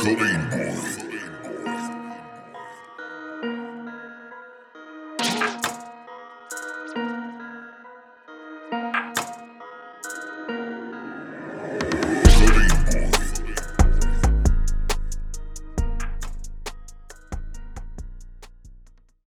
Codeine Boy.